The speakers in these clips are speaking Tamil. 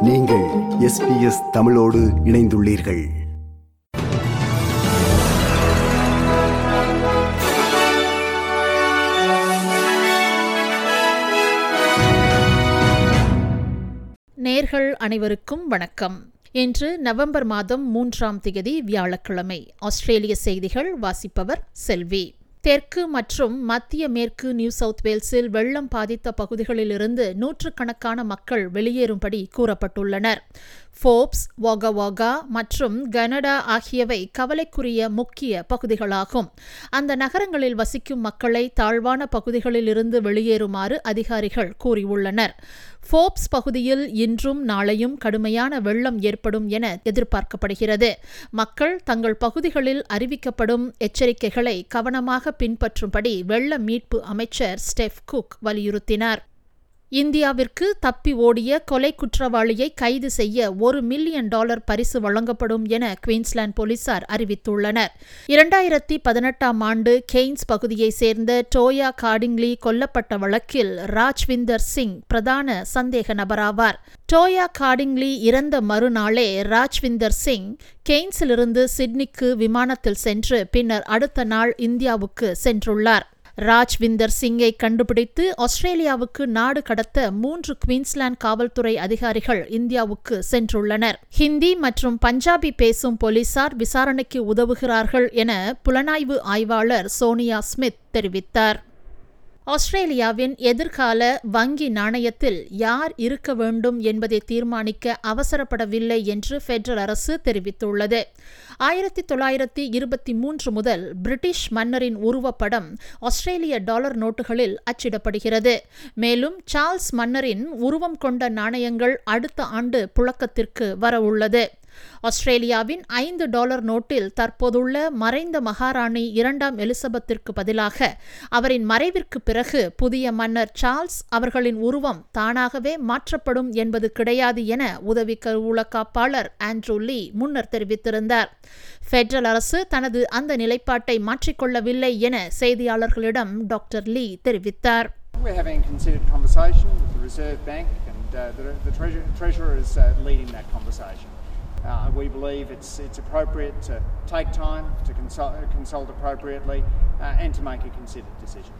நீங்கள் எஸ் பி எஸ் தமிழோடு இணைந்துள்ளீர்கள். நேர்கள் அனைவருக்கும் வணக்கம். இன்று நவம்பர் மாதம் மூன்றாம் தேதி வியாழக்கிழமை. ஆஸ்திரேலிய செய்திகள் வாசிப்பவர் செல்வி. தெற்கு மற்றும் மத்திய மேற்கு நியூ சவுத் வேல்ஸில் வெள்ளம் பாதித்த பகுதிகளிலிருந்து நூற்றுக்கணக்கான மக்கள் வெளியேறும்படி கூறப்பட்டுள்ளனர். ஃபோப்ஸ் வாகவாகா மற்றும் கனடா ஆகியவை கவலைக்குரிய முக்கிய பகுதிகளாகும். அந்த நகரங்களில் வசிக்கும் மக்களை தாழ்வான பகுதிகளிலிருந்து வெளியேறுமாறு அதிகாரிகள் கூறியுள்ளனர். ஃபோப்ஸ் பகுதியில் இன்றும் நாளையும் கடுமையான வெள்ளம் ஏற்படும் என எதிர்பார்க்கப்படுகிறது. மக்கள் தங்கள் பகுதிகளில் அறிவிக்கப்படும் எச்சரிக்கைகளை கவனமாக பின்பற்றும்படி வெள்ள மீட்பு அமைச்சர் ஸ்டெஃப் குக் வலியுறுத்தினார். இந்தியாவிற்கு தப்பி ஓடிய கொலை குற்றவாளியை கைது செய்ய ஒரு மில்லியன் டாலர் பரிசு வழங்கப்படும் என குயின்ஸ்லாந்து போலீசார் அறிவித்துள்ளனர். இரண்டாயிரத்தி பதினெட்டாம் ஆண்டு கெய்ன்ஸ் பகுதியைச் சேர்ந்த டோயா கார்டிங்லி கொல்லப்பட்ட வழக்கில் ராஜ்விந்தர் சிங் பிரதான சந்தேக நபராவார். டோயா கார்டிங்லி இறந்த மறுநாளே ராஜ்விந்தர் சிங் கெய்ன்ஸிலிருந்து சிட்னிக்கு விமானத்தில் சென்று பின்னர் அடுத்த நாள் இந்தியாவுக்கு சென்றுள்ளார். ராஜ்விந்தர் சிங்கை கண்டுபிடித்து ஆஸ்திரேலியாவுக்கு நாடு கடத்த மூன்று குவீன்ஸ்லாந்து காவல்துறை அதிகாரிகள் இந்தியாவுக்கு சென்றுள்ளனர். ஹிந்தி மற்றும் பஞ்சாபி பேசும் போலீசார் விசாரணைக்கு உதவுகிறார்கள் என புலனாய்வு ஆய்வாளர் சோனியா ஸ்மித் தெரிவித்தார். ஆஸ்திரேலியாவின் எதிர்கால வங்கி நாணயத்தில் யார் இருக்க வேண்டும் என்பதை தீர்மானிக்க அவசரப்படவில்லை என்று பெடரல் அரசு தெரிவித்துள்ளது. ஆயிரத்தி தொள்ளாயிரத்தி இருபத்தி மூன்று முதல் பிரிட்டிஷ் மன்னரின் உருவப்படம் ஆஸ்திரேலிய டாலர் நோட்டுகளில் அச்சிடப்படுகிறது. மேலும் சார்ல்ஸ் மன்னரின் உருவம் கொண்ட நாணயங்கள் அடுத்த ஆண்டு புழக்கத்திற்கு வரவுள்ளது. ஆஸ்திரேலியாவின் ஐந்து டாலர் நோட்டில் தற்போதுள்ள மறைந்த மகாராணி இரண்டாம் எலிசபெத்திற்கு பதிலாக அவரின் மறைவிற்கு பிறகு புதிய மன்னர் சார்ல்ஸ் அவர்களின் உருவம் தானாகவே மாற்றப்படும் என்பது கிடையாது என உதவி கருவூல காப்பாளர் ஆண்ட்ரூ லீ முன்னர் தெரிவித்திருந்தார் ஃபெடரல் அரசு தனது அந்த நிலைப்பாட்டை மாற்றிக்கொள்ளவில்லை என செய்தியாளர்களிடம் டாக்டர் லீ தெரிவித்தார் We're having considered conversation with the Reserve Bank, and uh, the, the treasurer, Treasurer is uh, leading that conversation. Uh, we believe it's, it's appropriate to take time to consult, consult appropriately uh, and to make a considered decision.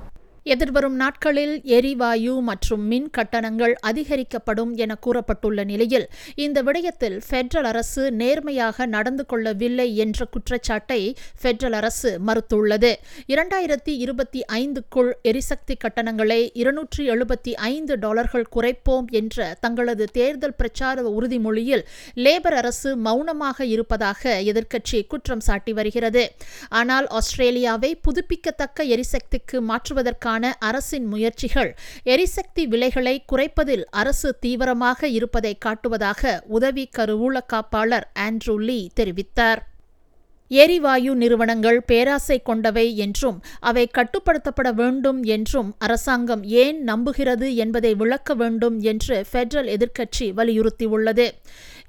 எதிர்வரும் நாட்களில் எரிவாயு மற்றும் மின் கட்டணங்கள் அதிகரிக்கப்படும் என கூறப்பட்டுள்ள நிலையில் இந்த விடயத்தில் ஃபெடரல் அரசு நேர்மையாக நடந்து கொள்ளவில்லை என்ற குற்றச்சாட்டை ஃபெடரல் அரசு மறுத்துள்ளது. இரண்டாயிரத்தி இருபத்தி ஐந்துக்குள் எரிசக்தி கட்டணங்களை இருநூற்றி எழுபத்தி ஐந்து டாலர்கள் குறைப்போம் என்ற தங்களது தேர்தல் பிரச்சார உறுதிமொழியில் லேபர் அரசு மௌனமாக இருப்பதாக எதிர்க்கட்சி குற்றம் சாட்டி வருகிறது. ஆனால் ஆஸ்திரேலியாவை புதுப்பிக்கத்தக்க எரிசக்திக்கு மாற்றுவதற்கு தொடர்பான அரசின் முயற்சிகள் எரிசக்தி விலைகளை குறைப்பதில் அரசு தீவிரமாக இருப்பதை காட்டுவதாக உதவி கருவூல காப்பாளர் ஆண்ட்ரூ லீ தெரிவித்தார். எரிவாயு நிறுவனங்கள் பேராசை கொண்டவை என்றும் அவை கட்டுப்படுத்தப்பட வேண்டும் என்றும் அரசாங்கம் ஏன் நம்புகிறது என்பதை விளக்க வேண்டும் என்று ஃபெடரல் எதிர்க்கட்சி வலியுறுத்தியுள்ளது.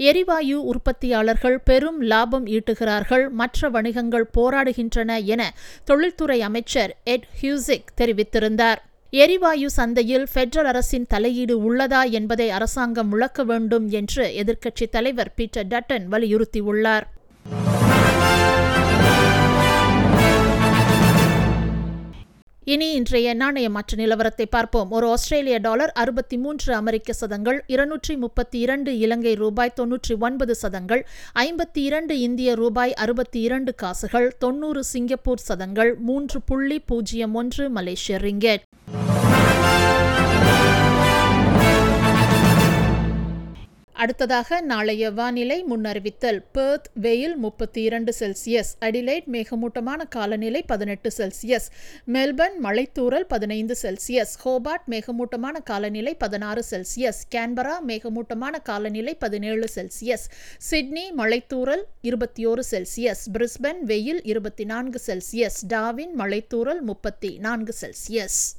எரிவாயு உற்பத்தியாளர்கள் பெரும் லாபம் ஈட்டுகிறார்கள் மற்ற வணிகங்கள் போராடுகின்றன என தொழில்துறை அமைச்சர் எட் ஹியூசிக் தெரிவித்திருந்தார். எரிவாயு சந்தையில் ஃபெடரல் அரசின் தலையீடு உள்ளதா என்பதை அரசாங்கம் விளக்க வேண்டும் என்று எதிர்க்கட்சித் தலைவர் பீட்டர் டட்டன் வலியுறுத்தியுள்ளார். இனி இன்றைய நாணய மாற்று நிலவரத்தை பார்ப்போம். ஒரு ஆஸ்திரேலிய டாலர் அறுபத்தி மூன்று அமெரிக்க சதங்கள் இருநூற்றி முப்பத்தி இரண்டு இலங்கை ரூபாய் தொன்னூற்றி ஒன்பது சதங்கள் ஐம்பத்தி இரண்டு இந்திய ரூபாய் அறுபத்தி இரண்டு காசுகள் தொன்னூறு சிங்கப்பூர் சதங்கள் மூன்று புள்ளி பூஜ்ஜியம் ஒன்று மலேசிய ரிங்கெட். அடுத்ததாக நாளைய வானிலை முன்னறிவித்தல். பெர்த் வெயில் முப்பத்தி இரண்டு செல்சியஸ். அடிலைட் மேகமூட்டமான காலநிலை பதினெட்டு செல்சியஸ். மெல்பர்ன் மலைத்தூரல் பதினைந்து செல்சியஸ். ஹோபார்ட் மேகமூட்டமான காலநிலை பதினாறு செல்சியஸ். கேன்பரா மேகமூட்டமான காலநிலை பதினேழு செல்சியஸ். சிட்னி மலைத்தூரல் இருபத்தி ஓரு செல்சியஸ். பிரிஸ்பன் வெயில் இருபத்தி நான்கு செல்சியஸ். டாவின் மலைத்தூரல் முப்பத்தி நான்கு செல்சியஸ்.